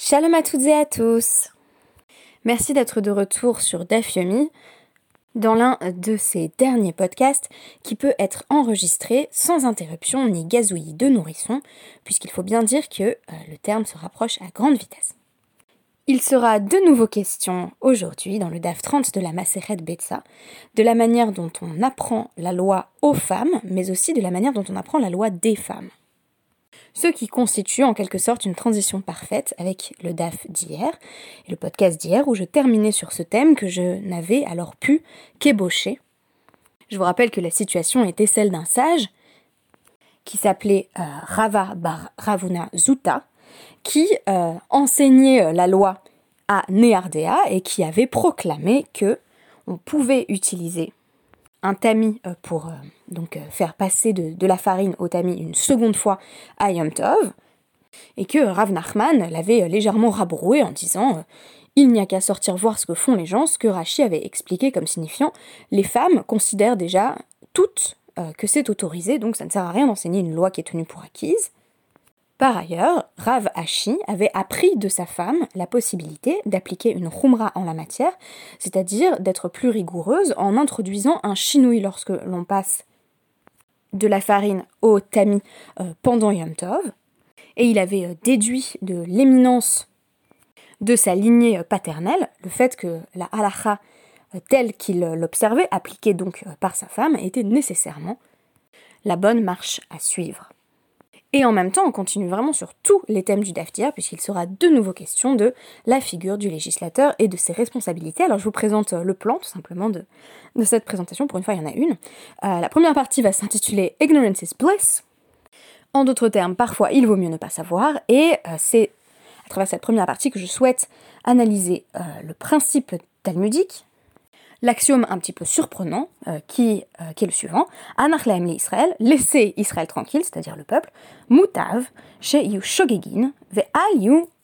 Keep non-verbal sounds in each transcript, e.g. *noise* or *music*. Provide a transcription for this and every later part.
Shalom à toutes et à tous. Merci d'être de retour sur Dafyomi dans l'un de ces derniers podcasts qui peut être enregistré sans interruption ni gazouillis de nourrisson, puisqu'il faut bien dire que euh, le terme se rapproche à grande vitesse. Il sera de nouveau question aujourd'hui dans le DAF 30 de la Maseret Betsa de la manière dont on apprend la loi aux femmes, mais aussi de la manière dont on apprend la loi des femmes ce qui constitue en quelque sorte une transition parfaite avec le DAF d'hier et le podcast d'hier où je terminais sur ce thème que je n'avais alors pu qu'ébaucher. Je vous rappelle que la situation était celle d'un sage qui s'appelait euh, Rava Bar Ravuna Zuta, qui euh, enseignait euh, la loi à Neardea et qui avait proclamé que on pouvait utiliser un tamis euh, pour euh, donc euh, faire passer de, la farine au tamis une seconde fois à Yom Tov, et que Rav Nachman l'avait légèrement rabroué en disant il n'y a qu'à sortir voir ce que font les gens, ce que Rachi avait expliqué comme signifiant les femmes considèrent déjà toutes que c'est autorisé, donc ça ne sert à rien d'enseigner une loi qui est tenue pour acquise. Par ailleurs, Rav Hashi avait appris de sa femme la possibilité d'appliquer une khumra en la matière, c'est-à-dire d'être plus rigoureuse en introduisant un chinouille lorsque l'on passe de la farine au tamis euh, pendant Yom Tov. Et il avait euh, déduit de l'éminence de sa lignée euh, paternelle le fait que la halacha telle qu'il l'observait, appliquée donc par sa femme, était nécessairement la bonne marche à suivre. Et en même temps, on continue vraiment sur tous les thèmes du DAFTIA, puisqu'il sera de nouveau question de la figure du législateur et de ses responsabilités. Alors je vous présente euh, le plan, tout simplement, de, cette présentation. Pour une fois, il y en a une. Euh, la première partie va s'intituler Ignorance is Bliss. En d'autres termes, parfois, il vaut mieux ne pas savoir. Et euh, c'est à travers cette première partie que je souhaite analyser le principe talmudique l'axiome un petit peu surprenant euh, qui, euh, qui, est le suivant Anachlaem Israël, laissez Israël tranquille, c'est-à-dire le peuple, Mutav, yu Shogegin, Ve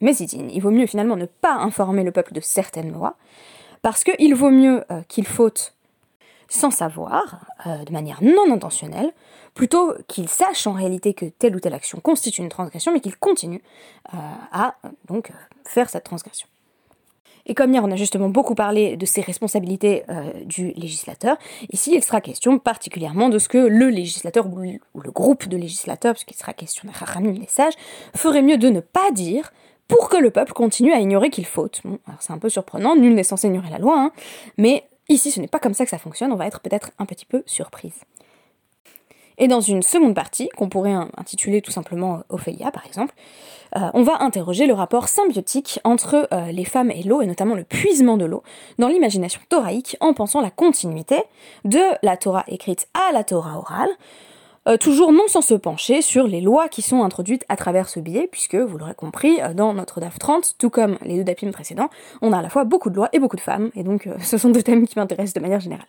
Mezidin. Il vaut mieux finalement ne pas informer le peuple de certaines lois, parce qu'il vaut mieux euh, qu'il faute sans savoir, de manière non intentionnelle, plutôt qu'il sache en réalité que telle ou telle action constitue une transgression, mais qu'il continue à donc faire cette transgression. Et comme hier, on a justement beaucoup parlé de ces responsabilités euh, du législateur, ici, il sera question particulièrement de ce que le législateur ou le groupe de législateurs, puisqu'il sera question d'un Chachamim, des sages, ferait mieux de ne pas dire pour que le peuple continue à ignorer qu'il faute. Bon, alors c'est un peu surprenant, nul n'est censé ignorer la loi, hein, mais ici, ce n'est pas comme ça que ça fonctionne, on va être peut-être un petit peu surprise. Et dans une seconde partie, qu'on pourrait intituler tout simplement Ophélia par exemple, euh, on va interroger le rapport symbiotique entre euh, les femmes et l'eau, et notamment le puisement de l'eau, dans l'imagination thoraïque, en pensant la continuité de la Torah écrite à la Torah orale, euh, toujours non sans se pencher sur les lois qui sont introduites à travers ce biais, puisque, vous l'aurez compris, dans notre DAF 30, tout comme les deux DAPIM précédents, on a à la fois beaucoup de lois et beaucoup de femmes, et donc *laughs* ce sont deux thèmes qui m'intéressent de manière générale.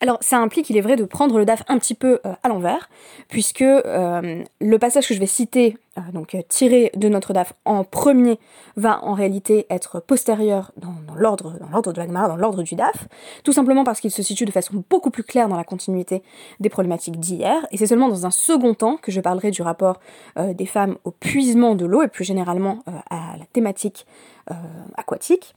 Alors ça implique, il est vrai, de prendre le DAF un petit peu euh, à l'envers, puisque euh, le passage que je vais citer, euh, donc tiré de notre DAF en premier, va en réalité être postérieur dans, l'ordre dans l'ordre de l'Agmara, dans l'ordre du DAF, tout simplement parce qu'il se situe de façon beaucoup plus claire dans la continuité des problématiques d'hier, et c'est seulement dans un second temps que je parlerai du rapport des femmes au puisement de l'eau, et plus généralement à la thématique aquatique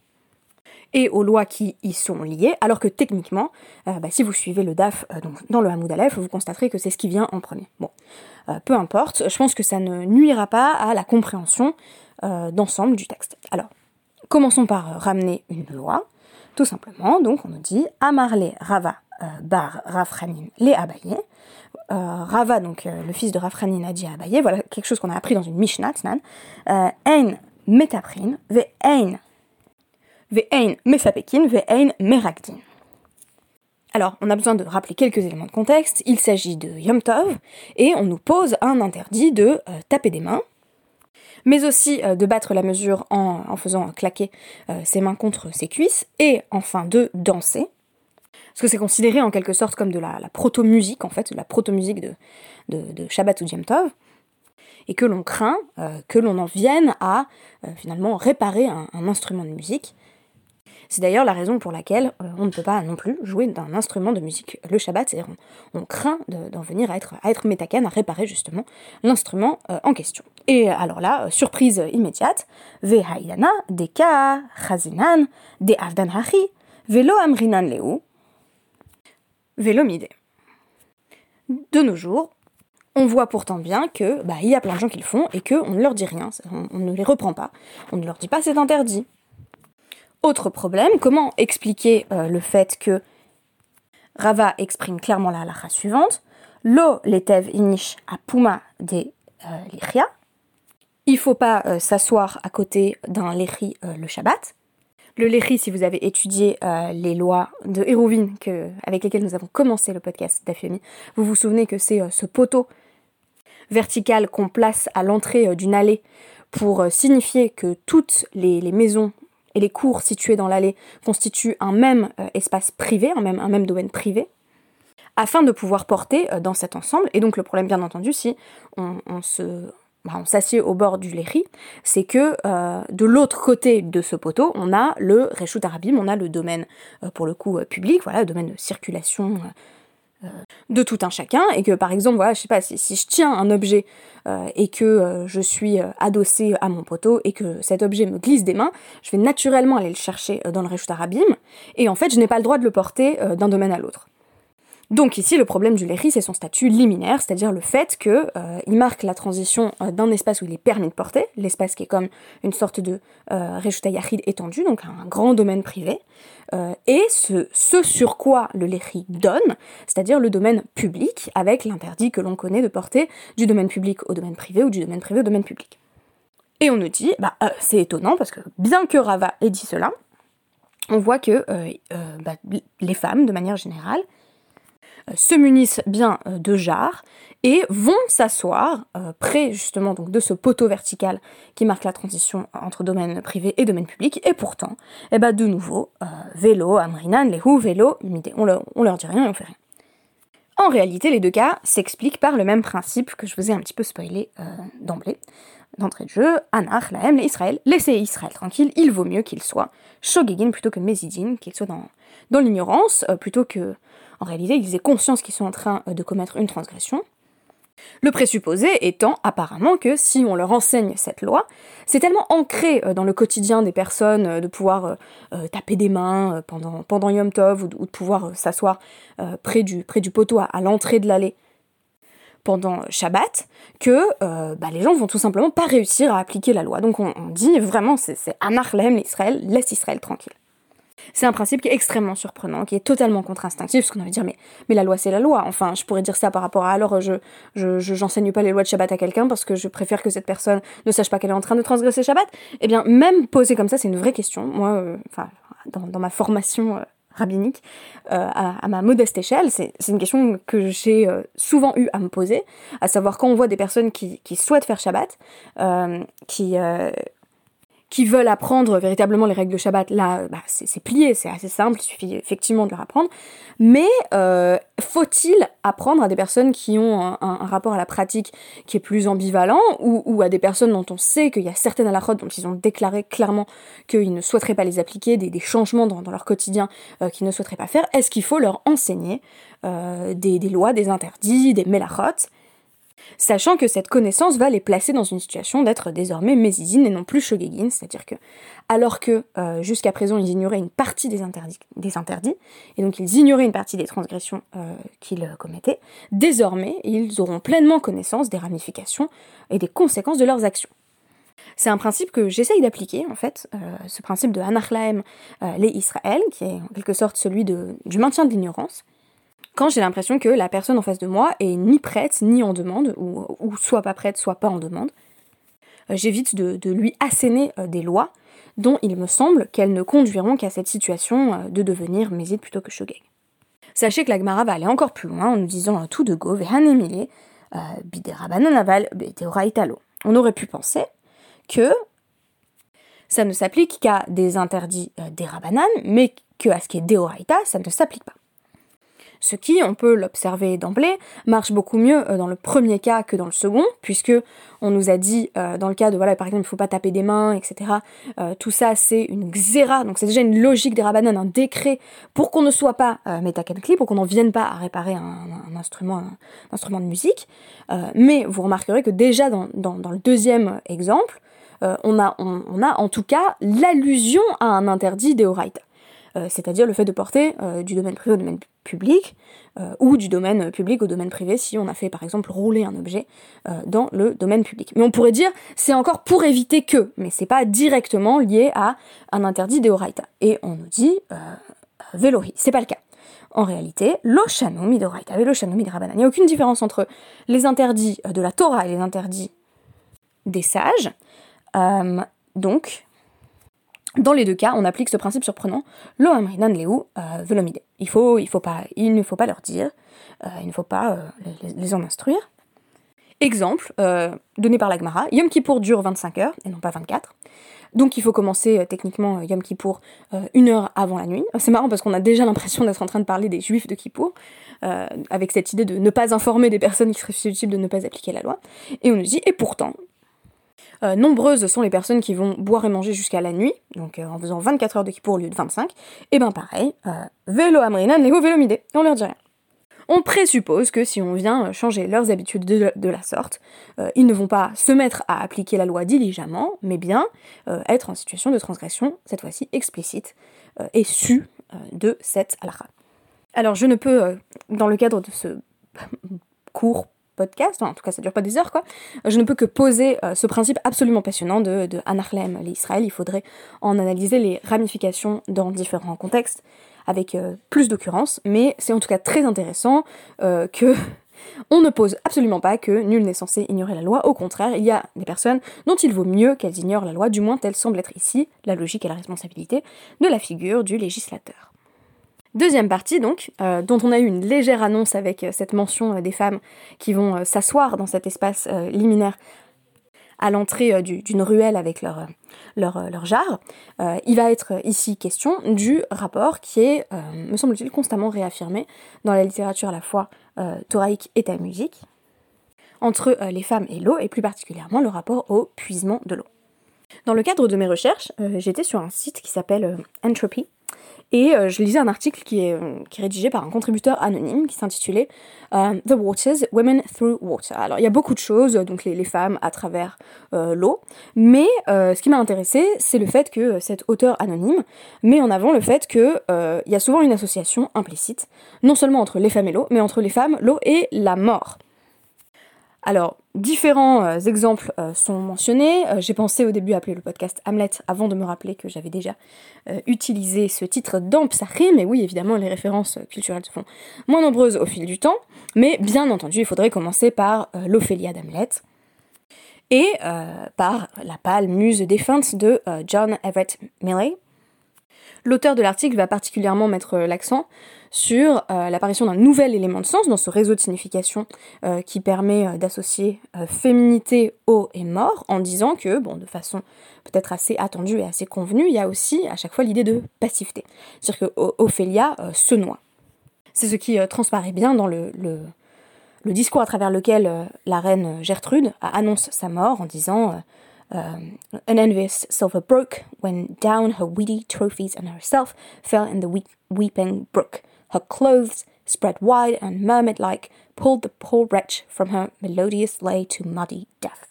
aux lois qui y sont liées, alors que techniquement, euh, bah, si vous suivez le DAF euh, dans le Hamoud Aleph, vous constaterez que c'est ce qui vient en premier. Bon, euh, peu importe, je pense que ça ne nuira pas à la compréhension d'ensemble du texte. Alors, commençons par ramener une loi, tout simplement, donc on nous dit Amarle Rava bar Rafranin les Abaye. Rava, donc le fils de Rafranin, a dit à Abaye, voilà quelque chose qu'on a appris dans une Mishnah, Ein metaprin, ve ein Ve'ein mefapekin, ve'ein merakdin. Alors, on a besoin de rappeler quelques éléments de contexte. Il s'agit de Yom Tov, et on nous pose un interdit de euh, taper des mains, mais aussi euh, de battre la mesure en, faisant claquer euh, ses mains contre ses cuisses, et enfin de danser. Parce que c'est considéré en quelque sorte comme de la, proto-musique, en fait, de la proto-musique de, de, Shabbat ou Yom Tov et que l'on craint que l'on en vienne à finalement réparer un, instrument de musique C'est d'ailleurs la raison pour laquelle euh, on ne peut pas non plus jouer d'un instrument de musique le Shabbat, c'est-à-dire on, craint d'en venir à être, à à réparer justement l'instrument euh, en question. Et alors là, euh, surprise immédiate, Vehaïdana, Deka, Chazinan, De Avdan Hachi, Velo Amrinan Leu, Velo Mide. De nos jours, on voit pourtant bien que bah, il y a plein de gens qui le font et qu'on ne leur dit rien, on, ne les reprend pas, on ne leur dit pas c'est interdit. Autre problème, comment expliquer euh, le fait que Rava exprime clairement la halakha suivante Lo letev inish apuma de euh, lichia. Il faut pas euh, s'asseoir à côté d'un lechi le Shabbat. Le lechi, si vous avez étudié les lois de Hérouvine avec lesquelles nous avons commencé le podcast d'Afiomi, vous vous souvenez que c'est ce poteau verticale qu'on place à l'entrée euh, d'une allée pour euh, signifier que toutes les, maisons et les cours situés dans l'allée constituent un même euh, espace privé, un même, domaine privé, afin de pouvoir porter dans cet ensemble. Et donc le problème, bien entendu, si on, bah, s'assied au bord du Léry, c'est que de l'autre côté de ce poteau, on a le Réchout Arabim, on a le domaine, pour le coup, public, voilà, le domaine de circulation euh, de tout un chacun et que par exemple voilà je sais pas si, je tiens un objet euh, et que euh, je suis adossé à mon poteau et que cet objet me glisse des mains je vais naturellement aller le chercher dans le Reshut Arabim et en fait je n'ai pas le droit de le porter d'un domaine à l'autre donc ici, le problème du Léry, c'est son statut liminaire, c'est-à-dire le fait qu'il euh, marque la transition euh, d'un espace où il est permis de porter, l'espace qui est comme une sorte de euh, étendu, donc un grand domaine privé, euh, et ce, ce, sur quoi le Léry donne, c'est-à-dire le domaine public, avec l'interdit que l'on connaît de porter du domaine public au domaine privé ou du domaine privé au domaine public. Et on nous dit, bah, c'est étonnant, parce que bien que Rava ait dit cela, on voit que bah, les femmes, de manière générale, se munissent bien euh, de jarres et vont s'asseoir euh, près justement donc de ce poteau vertical qui marque la transition entre domaine privé et domaine public. Et pourtant, eh ben de nouveau, euh, vélo, amrinan, lehu, vélo, midé. On leur, on leur dit rien et on fait rien. En réalité, les deux cas s'expliquent par le même principe que je vous ai un petit peu spoilé d'emblée, d'entrée de jeu. Anach, Lahem, les Israël, laissez Israël tranquille, il vaut mieux qu'il soit Shogegin plutôt que Mésidin, qu'il soit dans, dans l'ignorance, plutôt que en réalité, ils aient conscience qu'ils sont en train euh, de commettre une transgression. Le présupposé étant apparemment que si on leur enseigne cette loi, c'est tellement ancré euh, dans le quotidien des personnes euh, de pouvoir taper des mains pendant, Yom Tov ou de, pouvoir s'asseoir près, du, poteau à, l'entrée de l'allée pendant Shabbat que bah, les gens vont tout simplement pas réussir à appliquer la loi. Donc on, dit vraiment c'est Amar l'Israël, laisse Israël tranquille. C'est un principe qui est extrêmement surprenant, qui est totalement contre-instinctif, parce qu'on envie dire, mais, mais la loi c'est la loi. Enfin, je pourrais dire ça par rapport à alors je j'enseigne pas les lois de Shabbat à quelqu'un parce que je préfère que cette personne ne sache pas qu'elle est en train de transgresser Shabbat. Eh bien, même posé comme ça, c'est une vraie question. Moi, euh, enfin, dans, ma formation euh, rabbinique, euh, à, ma modeste échelle, c'est une question que j'ai souvent eu à me poser, à savoir quand on voit des personnes qui, qui souhaitent faire Shabbat, qui qui veulent apprendre véritablement les règles de Shabbat, là, bah, c'est plié, c'est assez simple, il suffit effectivement de leur apprendre. Mais euh, faut-il apprendre à des personnes qui ont un, rapport à la pratique qui est plus ambivalent, ou, à des personnes dont on sait qu'il y a certaines halakhot dont ils ont déclaré clairement qu'ils ne souhaiteraient pas les appliquer, des, changements dans, leur quotidien euh, qu'ils ne souhaiteraient pas faire Est-ce qu'il faut leur enseigner euh, des, des, lois, des interdits, des melachot? Sachant que cette connaissance va les placer dans une situation d'être désormais mésidines et non plus shogegin, c'est-à-dire que, alors que euh, jusqu'à présent ils ignoraient une partie des interdits, et donc ils ignoraient une partie des transgressions euh, qu'ils euh, commettaient, désormais ils auront pleinement connaissance des ramifications et des conséquences de leurs actions. C'est un principe que j'essaye d'appliquer, en fait, ce principe de Anachlaem les Israël, qui est en quelque sorte celui du maintien de l'ignorance, quand j'ai l'impression que la personne en face de moi est ni prête ni en demande, ou, soit pas prête, soit pas en demande, euh, j'évite de, lui asséner euh, des lois dont il me semble qu'elles ne conduiront qu'à cette situation euh, de devenir méside plutôt que shogeg. Sachez que la Gemara va aller encore plus loin en nous disant tout de go, vehanemile, biderabananaval, italo. On aurait pu penser que ça ne s'applique qu'à des interdits des rabanan, mais que ce qui est deoraita, ça ne s'applique pas. Ce qui, on peut l'observer d'emblée, marche beaucoup mieux euh, dans le premier cas que dans le second, puisque on nous a dit euh, dans le cas de voilà par exemple il faut pas taper des mains, etc. Euh, tout ça c'est une xéra, donc c'est déjà une logique des rabbanan, un décret pour qu'on ne soit pas euh, pour qu'on n'en vienne pas à réparer un, instrument, un, instrument de musique. mais vous remarquerez que déjà dans, le deuxième exemple, on, a, en tout cas l'allusion à un interdit. Euh, c'est-à-dire le fait de porter du domaine privé au domaine public, euh, ou du domaine public au domaine privé si on a fait par exemple rouler un objet dans le domaine public. Mais on pourrait dire c'est encore pour éviter que, mais c'est pas directement lié à un interdit d'Eoraita. Et on nous dit Velori, c'est pas le cas. En réalité, l'Oshanomi d'Oraita et l'Oshanomi de Rabbanan. Il n'y a aucune différence entre les interdits de la Torah et les interdits des sages. donc, dans les deux cas, on applique ce principe surprenant, lo amrinan leu euh, velomide. Il, faut, il, faut il ne faut pas leur dire, euh, il ne faut pas euh, les, en instruire. Exemple, donné par l'Agmara, Yom Kippour dure 25 heures et non pas 24. Donc il faut commencer techniquement Yom Kippour une heure avant la nuit. C'est marrant parce qu'on a déjà l'impression d'être en train de parler des juifs de Kippour, avec cette idée de ne pas informer des personnes qui seraient susceptibles de ne pas appliquer la loi. Et on nous dit, et pourtant, euh, nombreuses sont les personnes qui vont boire et manger jusqu'à la nuit, donc euh, en faisant 24 heures de kippour au lieu de 25. Et ben pareil, euh, vélo amrinan, lego vélomidé, on leur dit rien. On présuppose que si on vient changer leurs habitudes de, la sorte, ils ne vont pas se mettre à appliquer la loi diligemment, mais bien être en situation de transgression, cette fois-ci explicite, et su de cette halakha. Alors je ne peux, dans le cadre de ce cours podcast, en tout cas ça dure pas des heures quoi, je ne peux que poser euh, ce principe absolument passionnant de, de Anachlem, l'Israël. Il faudrait en analyser les ramifications dans différents contextes avec euh, plus d'occurrences, mais c'est en tout cas très intéressant euh, que *laughs* on ne pose absolument pas que nul n'est censé ignorer la loi, au contraire, il y a des personnes dont il vaut mieux qu'elles ignorent la loi, du moins telle semble être ici la logique et la responsabilité de la figure du législateur. Deuxième partie donc, euh, dont on a eu une légère annonce avec euh, cette mention euh, des femmes qui vont s'asseoir dans cet espace liminaire à l'entrée d'une ruelle avec leur, jarre. il va être ici question du rapport qui est, me semble-t-il, constamment réaffirmé dans la littérature à la fois thoraïque et musique entre les femmes et l'eau, et plus particulièrement le rapport au puisement de l'eau. Dans le cadre de mes recherches, j'étais sur un site qui s'appelle Entropy, et euh, je lisais un article qui est, euh, qui est rédigé par un contributeur anonyme qui s'intitulait euh, The Waters, Women Through Water. Alors il y a beaucoup de choses, donc les, femmes à travers l'eau, mais ce qui m'a intéressé, c'est le fait que cet auteur anonyme met en avant le fait qu'il il y a souvent une association implicite, non seulement entre les femmes et l'eau, mais entre les femmes, l'eau et la mort. Alors, différents euh, exemples euh, sont mentionnés. Euh, j'ai pensé au début appeler le podcast Hamlet avant de me rappeler que j'avais déjà utilisé ce titre dans Psachim. Mais oui, évidemment, les références culturelles se font moins nombreuses au fil du temps. Mais bien entendu, il faudrait commencer par l'Ophélia d'Hamlet et par la pâle muse défunte de John Everett Millay. L'auteur de l'article va particulièrement mettre l'accent sur euh, l'apparition d'un nouvel élément de sens dans ce réseau de signification euh, qui permet euh, d'associer féminité, eau et mort, en disant que, bon, de façon peut-être assez attendue et assez convenue, il y a aussi à chaque fois l'idée de passivité. C'est-à-dire que se noie. C'est ce qui transparaît bien dans le, discours à travers lequel la reine Gertrude annonce sa mort en disant an envious silver broke when down her weedy trophies and herself fell in the weeping brook. Her clothes, spread wide and mermaid like, pulled the poor wretch from her melodious lay to muddy death.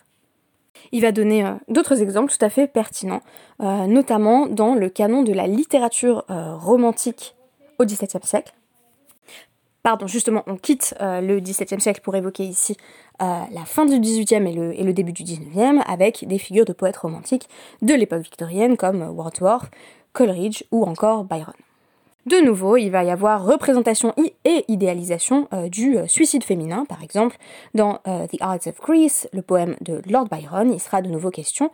Il va donner euh, d'autres exemples tout à fait pertinents, euh, notamment dans le canon de la littérature euh, romantique au XVIIe siècle. Pardon, justement, on quitte euh, le XVIIe siècle pour évoquer ici euh, la fin du XVIIIe et le, début du XIXe, avec des figures de poètes romantiques de l'époque victorienne comme Wordsworth, Coleridge ou encore Byron. De nouveau, il va y avoir représentation et idéalisation euh, du suicide féminin, par exemple, dans The Arts of Greece, le poème de Lord Byron, il sera de nouveau question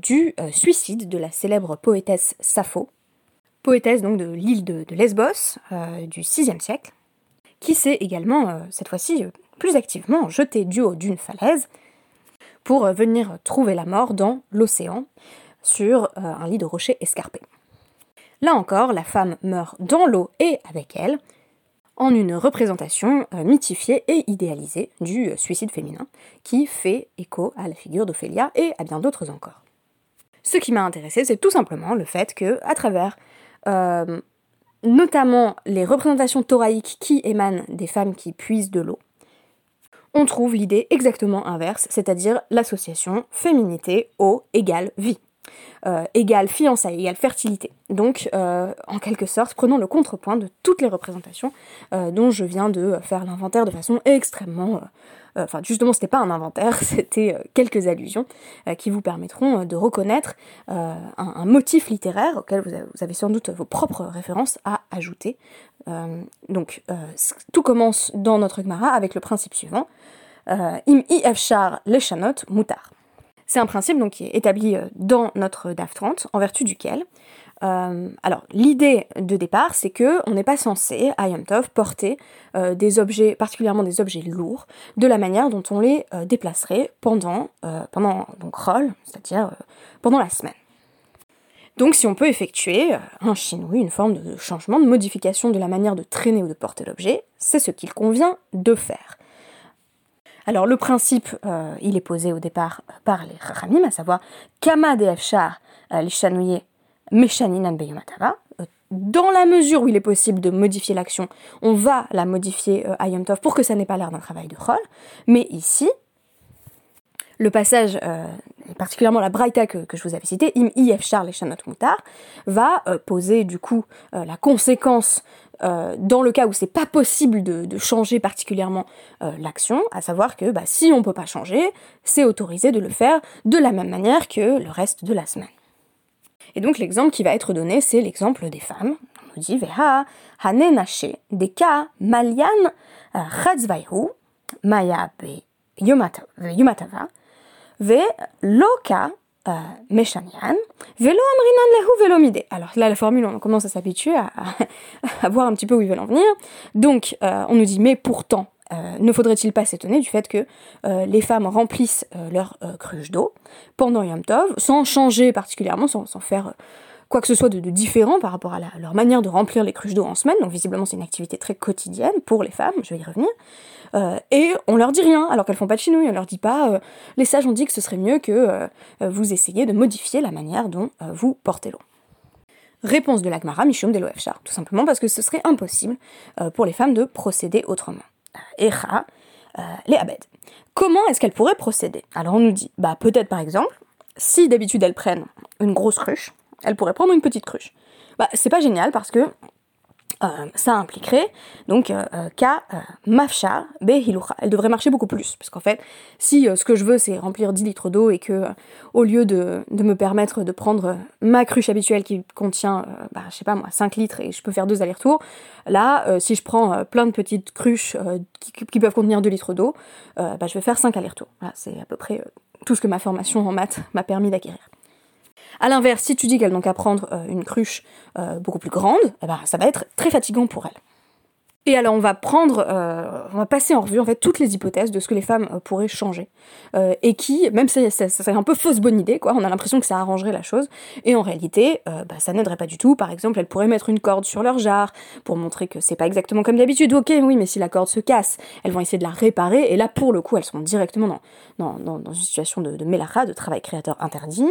du suicide de la célèbre poétesse Sappho, poétesse donc de l'île de, Lesbos du VIe siècle, qui s'est également, cette fois-ci, plus activement jetée du haut d'une falaise pour venir trouver la mort dans l'océan sur un lit de rochers escarpés. Là encore, la femme meurt dans l'eau et avec elle. en une représentation euh, mythifiée et idéalisée du euh, suicide féminin, qui fait écho à la figure d'Ophélia et à bien d'autres encore. Ce qui m'a intéressé, c'est tout simplement le fait que, à travers euh, notamment les représentations thoraïques qui émanent des femmes qui puisent de l'eau, on trouve l'idée exactement inverse, c'est-à-dire l'association féminité, eau égale vie. Euh, égale fiançailles, égale fertilité. Donc, euh, en quelque sorte, prenons le contrepoint de toutes les représentations euh, dont je viens de faire l'inventaire de façon extrêmement... Enfin, justement, c'était pas un inventaire, *laughs* c'était quelques allusions qui vous permettront de reconnaître un, motif littéraire auquel vous avez, sans doute vos propres références à ajouter. donc, tout commence dans notre Gemara avec le principe suivant. Im i leshanot mutar. C'est un principe donc, qui est établi euh, dans notre DAF 30, en vertu duquel euh, alors, l'idée de départ, c'est que on n'est pas censé, à Yom porter euh, des objets, particulièrement des objets lourds, de la manière dont on les déplacerait pendant, pendant donc roll, c'est-à-dire pendant la semaine. Donc, si on peut effectuer un chinois, une forme de changement, de modification de la manière de traîner ou de porter l'objet, c'est ce qu'il convient de faire. Alors le principe, euh, il est posé au départ par les Chachamim, à savoir Kama de Efshar euh, lishanouye Meshaninan Beyomatava. Euh, dans la mesure où il est possible de modifier l'action, on va la modifier à Yom Tov pour que ça n'ait pas l'air d'un travail de rôle. Mais ici, le passage, et particulièrement la braïta que, je vous avais citée, Im Efshar Leshanot Mutar, va poser du coup la conséquence euh, dans le cas où c'est pas possible de, changer particulièrement euh, l'action, à savoir que bah, si on peut pas changer, c'est autorisé de le faire de la même manière que le reste de la semaine. Et donc l'exemple qui va être donné, c'est l'exemple des femmes. On nous dit Veha hanenache deka malian chatzvaihu maya be yumatava Alors là, la formule, on commence à s'habituer à, voir un petit peu où ils veulent en venir. Donc, euh, on nous dit, mais pourtant, euh, ne faudrait-il pas s'étonner du fait que les femmes remplissent leur cruche d'eau pendant Yom Tov, sans changer particulièrement, sans, faire quoi que ce soit de, différent par rapport à leur manière de remplir les cruches d'eau en semaine. Donc visiblement c'est une activité très quotidienne pour les femmes, je vais y revenir. Euh, et on leur dit rien, alors qu'elles font pas de chinouille, on leur dit pas, euh, les sages ont dit que ce serait mieux que euh, vous essayiez de modifier la manière dont vous portez l'eau. Réponse de l'Agmara, Mishum de tout simplement parce que ce serait impossible pour les femmes de procéder autrement. Echa, les abed. Comment est-ce qu'elles pourraient procéder? Alors on nous dit, bah peut-être par exemple, si d'habitude elles prennent une grosse cruche, elles pourraient prendre une petite cruche. Bah c'est pas génial parce que ça impliquerait donc euh, euh, Ka mafsha be Elle devrait marcher beaucoup plus, parce qu'en fait, si ce que je veux c'est remplir 10 litres d'eau et que au lieu de, me permettre de prendre ma cruche habituelle qui contient, bah, je sais pas moi, 5 litres et je peux faire deux allers-retours, là, si je prends plein de petites cruches qui, peuvent contenir 2 litres d'eau, bah, je vais faire 5 allers-retours. c'est à peu près tout ce que ma formation en maths m'a permis d'acquérir. A l'inverse, si tu dis qu'elle n'a qu'à prendre euh, une cruche euh, beaucoup plus grande, eh ben, ça va être très fatigant pour elle. Et alors on va prendre, euh, on va passer en revue en fait toutes les hypothèses de ce que les femmes pourraient changer et qui, même si ça, serait un peu fausse bonne idée, quoi, on a l'impression que ça arrangerait la chose et en réalité, bah, ça n'aiderait pas du tout. Par exemple, elles pourraient mettre une corde sur leur jarre pour montrer que c'est pas exactement comme d'habitude. Ok, oui, mais si la corde se casse, elles vont essayer de la réparer et là pour le coup, elles sont directement dans, dans, dans, une situation de, de de travail créateur interdit.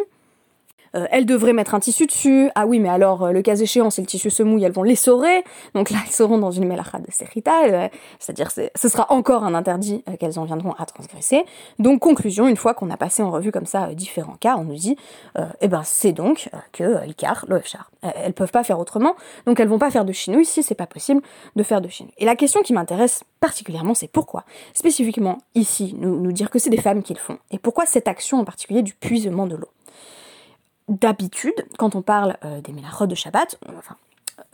Euh, elles devraient mettre un tissu dessus. Ah oui, mais alors, euh, le cas échéant, si le tissu se mouille, elles vont l'essorer. Donc là, elles seront dans une melacha de euh, c'est-à-dire ce sera encore un interdit qu'elles en viendront à transgresser. Donc conclusion, une fois qu'on a passé en revue comme ça différents cas, on nous dit, eh ben c'est donc que l'Icar, l'OFCHAR, elles peuvent pas faire autrement, donc elles vont pas faire de chinouille si c'est pas possible de faire de chinouille. Et la question qui m'intéresse particulièrement, c'est pourquoi, spécifiquement ici, nous dire que c'est des femmes qui le font, et pourquoi cette action en particulier du puisement de l'eau? D'habitude, quand on parle euh, des mélachot de Shabbat, enfin,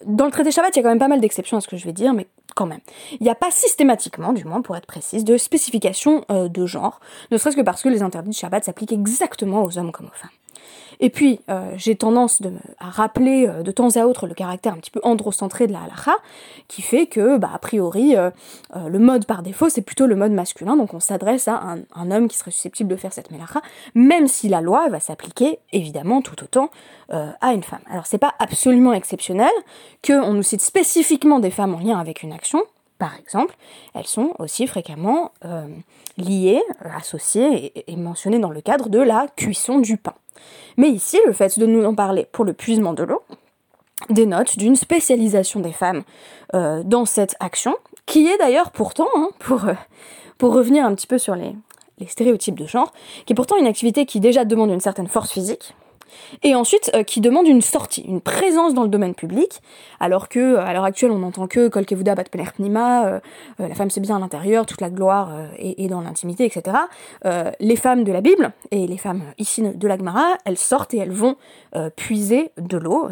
dans le traité Shabbat, il y a quand même pas mal d'exceptions à ce que je vais dire, mais quand même. Il n'y a pas systématiquement, du moins pour être précise, de spécification euh, de genre, ne serait-ce que parce que les interdits de Shabbat s'appliquent exactement aux hommes comme aux femmes. Et puis, euh, j'ai tendance à rappeler euh, de temps à autre le caractère un petit peu androcentré de la halakha, qui fait que, bah, a priori, euh, le mode par défaut, c'est plutôt le mode masculin, donc on s'adresse à un, homme qui serait susceptible de faire cette melacha, même si la loi va s'appliquer, évidemment, tout autant à une femme. Alors, c'est pas absolument exceptionnel qu'on nous cite spécifiquement des femmes en lien avec une action, par exemple, elles sont aussi fréquemment liées, associées et, mentionnées dans le cadre de la cuisson du pain. Mais ici, le fait de nous en parler pour le puisement de l'eau dénote d'une spécialisation des femmes euh, dans cette action, qui est d'ailleurs pourtant, hein, pour, euh, pour revenir un petit peu sur les stéréotypes de genre, qui est pourtant une activité qui déjà demande une certaine force physique, et ensuite euh, qui demande une sortie, une présence dans le domaine public, alors que à l'heure actuelle on n'entend que Kol Kevuda Bat Penerpnima, euh, euh, la femme c'est bien à l'intérieur, toute la gloire est, dans l'intimité, etc. les femmes de la Bible et les femmes ici de l'Agmara, elles sortent et elles vont puiser de l'eau.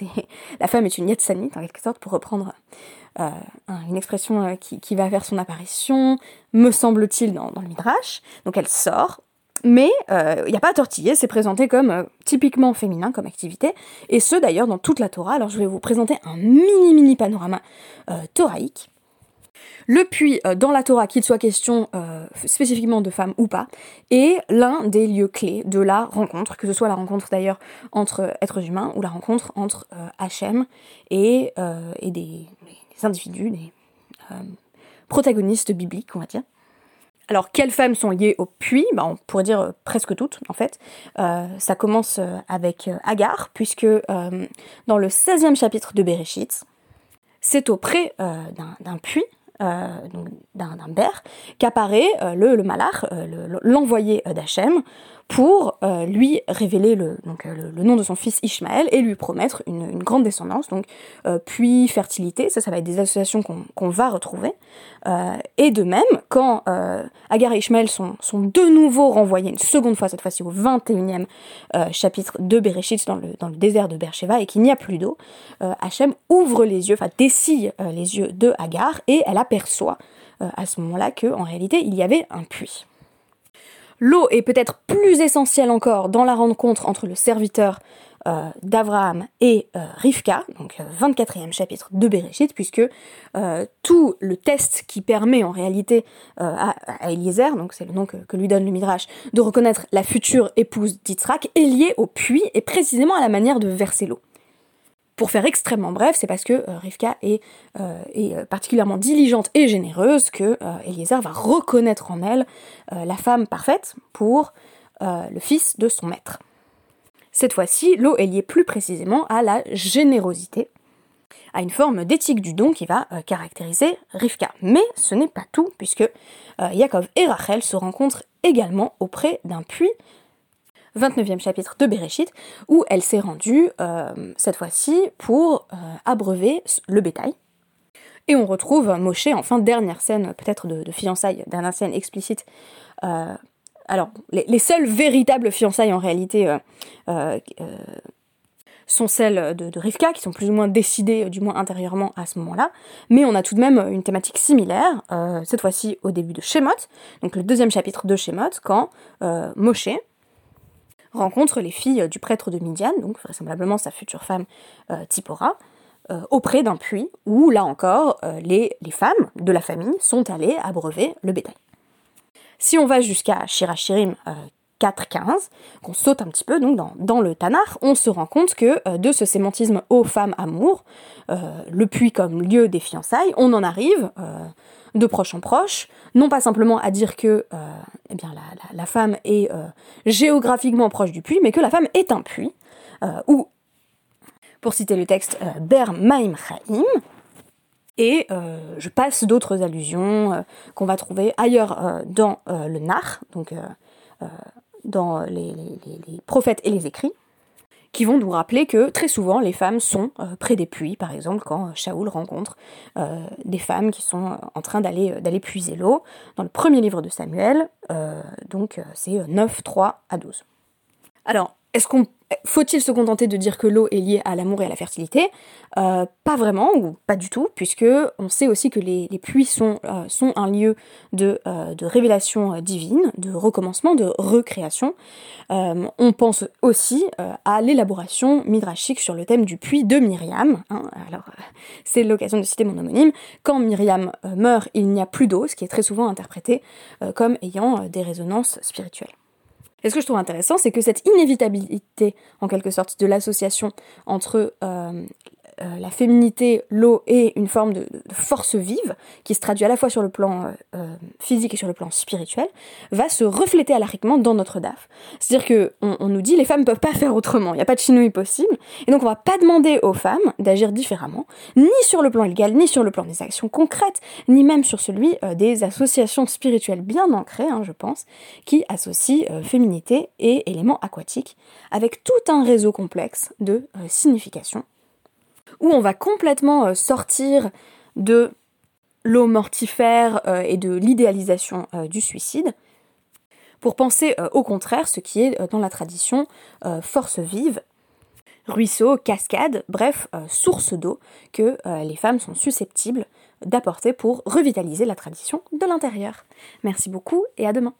*laughs* la femme est une yetsanite en quelque sorte pour reprendre une expression qui, va faire son apparition, me semble-t-il, dans, dans, le Midrash. Donc elle sort, mais il euh, n'y a pas à tortiller, c'est présenté comme euh, typiquement féminin comme activité, et ce d'ailleurs dans toute la Torah. Alors je vais vous présenter un mini mini panorama euh, thoraïque. Le puits dans la Torah, qu'il soit question spécifiquement de femmes ou pas, est l'un des lieux clés de la rencontre, que ce soit la rencontre d'ailleurs entre êtres humains ou la rencontre entre Hachem et, et des, des, individus, des protagonistes bibliques, on va dire. Alors, quelles femmes sont liées au puits? Bah, On pourrait dire euh, presque toutes, en fait. Euh, ça commence euh, avec Agar, puisque dans le 16e chapitre de Bereshit, c'est auprès d'un puits, d'un ber, qu'apparaît le, le Malach, l'envoyé d'Hachem, pour euh, lui révéler euh, le, nom de son fils Ishmaël et lui promettre une, grande descendance, donc euh, puis fertilité, ça ça va être des associations qu'on va retrouver. et de même, quand Agar et Ishmaël sont, de nouveau renvoyés une seconde fois, cette fois-ci au 21e chapitre de Bereshit dans le, dans le désert de Beersheba et qu'il n'y a plus d'eau, Hachem ouvre les yeux, enfin dessille les yeux de Agar et elle aperçoit à ce moment-là qu'en réalité il y avait un puits. L'eau est peut-être plus essentielle encore dans la rencontre entre le serviteur euh, d'Abraham et euh, Rivka, donc 24e euh, chapitre de Bereshit, puisque tout le test qui permet en réalité à, Eliezer, donc c'est le nom que, lui donne le Midrash, de reconnaître la future épouse d'Yitzhak, est lié au puits et précisément à la manière de verser l'eau. Pour faire extrêmement bref, c'est parce que euh, Rivka est, euh, euh, particulièrement diligente et généreuse que Eliezer va reconnaître en elle la femme parfaite pour le fils de son maître. Cette fois-ci, l'eau est liée plus précisément à la générosité, à une forme d'éthique du don qui va caractériser Rivka. Mais ce n'est pas tout, puisque Yaakov et Rachel se rencontrent également auprès d'un puits 29e chapitre de Bereshit, où elle s'est rendue, euh, cette fois-ci, pour euh, abreuver le bétail. Et on retrouve Moshe en fin dernière scène, peut-être de, fiançailles, dernière scène explicite. Euh, alors, les, seules véritables fiançailles en réalité sont celles de, de, Rivka, qui sont plus ou moins décidées, du moins intérieurement, à ce moment-là. Mais on a tout de même une thématique similaire, cette fois-ci au début de Shemot, donc le deuxième chapitre de Shemot, quand Moshe, rencontre les filles du prêtre de Midian, donc vraisemblablement sa future femme euh, Tipora, euh, auprès d'un puits où, là encore, euh, les, femmes de la famille sont allées abreuver le bétail. Si on va jusqu'à Shirachirim 4.15, qu'on saute un petit peu donc dans, le Tanar, on se rend compte que de ce sémantisme aux femmes amour, le puits comme lieu des fiançailles, on en arrive de proche en proche, non pas simplement à dire que euh, eh la, femme est euh, géographiquement proche du puits, mais que la femme est un puits, euh, ou, pour citer le texte, Ber Maim Chaim, et je passe d'autres allusions qu'on va trouver ailleurs dans le Nar, donc dans les, prophètes et les écrits, qui vont nous rappeler que très souvent les femmes sont euh, près des puits, par exemple quand Shaoul rencontre euh, des femmes qui sont euh, en train d'aller d'aller puiser l'eau. Dans le premier livre de Samuel, donc c'est 9, 3 à 12. Alors, est-ce qu'on faut-il se contenter de dire que l'eau est liée à l'amour et à la fertilité? Euh, Pas vraiment, ou pas du tout, puisque on sait aussi que les, puits sont, euh, sont, un lieu de, euh, révélation divine, de recommencement, de recréation. on pense aussi à l'élaboration midrashique sur le thème du puits de Myriam. Hein. alors, c'est l'occasion de citer mon homonyme. Quand Myriam meurt, il n'y a plus d'eau, ce qui est très souvent interprété comme ayant des résonances spirituelles. Et ce que je trouve intéressant, c'est que cette inévitabilité, en quelque sorte, de l'association entre euh, euh, la féminité, l'eau est une forme de, force vive, qui se traduit à la fois sur le plan euh, euh, physique et sur le plan spirituel, va se refléter alariquement dans notre DAF. C'est-à-dire que on, nous dit les femmes ne peuvent pas faire autrement, il n'y a pas de chinouille possible, et donc on va pas demander aux femmes d'agir différemment, ni sur le plan légal, ni sur le plan des actions concrètes, ni même sur celui des associations spirituelles bien ancrées, hein, je pense, qui associent féminité et éléments aquatiques, avec tout un réseau complexe de significations où on va complètement euh, sortir de l'eau mortifère euh, et de l'idéalisation euh, du suicide, pour penser au contraire ce qui est dans la tradition force vive, ruisseau, cascade, bref, source d'eau que les femmes sont susceptibles d'apporter pour revitaliser la tradition de l'intérieur. Merci beaucoup et à demain.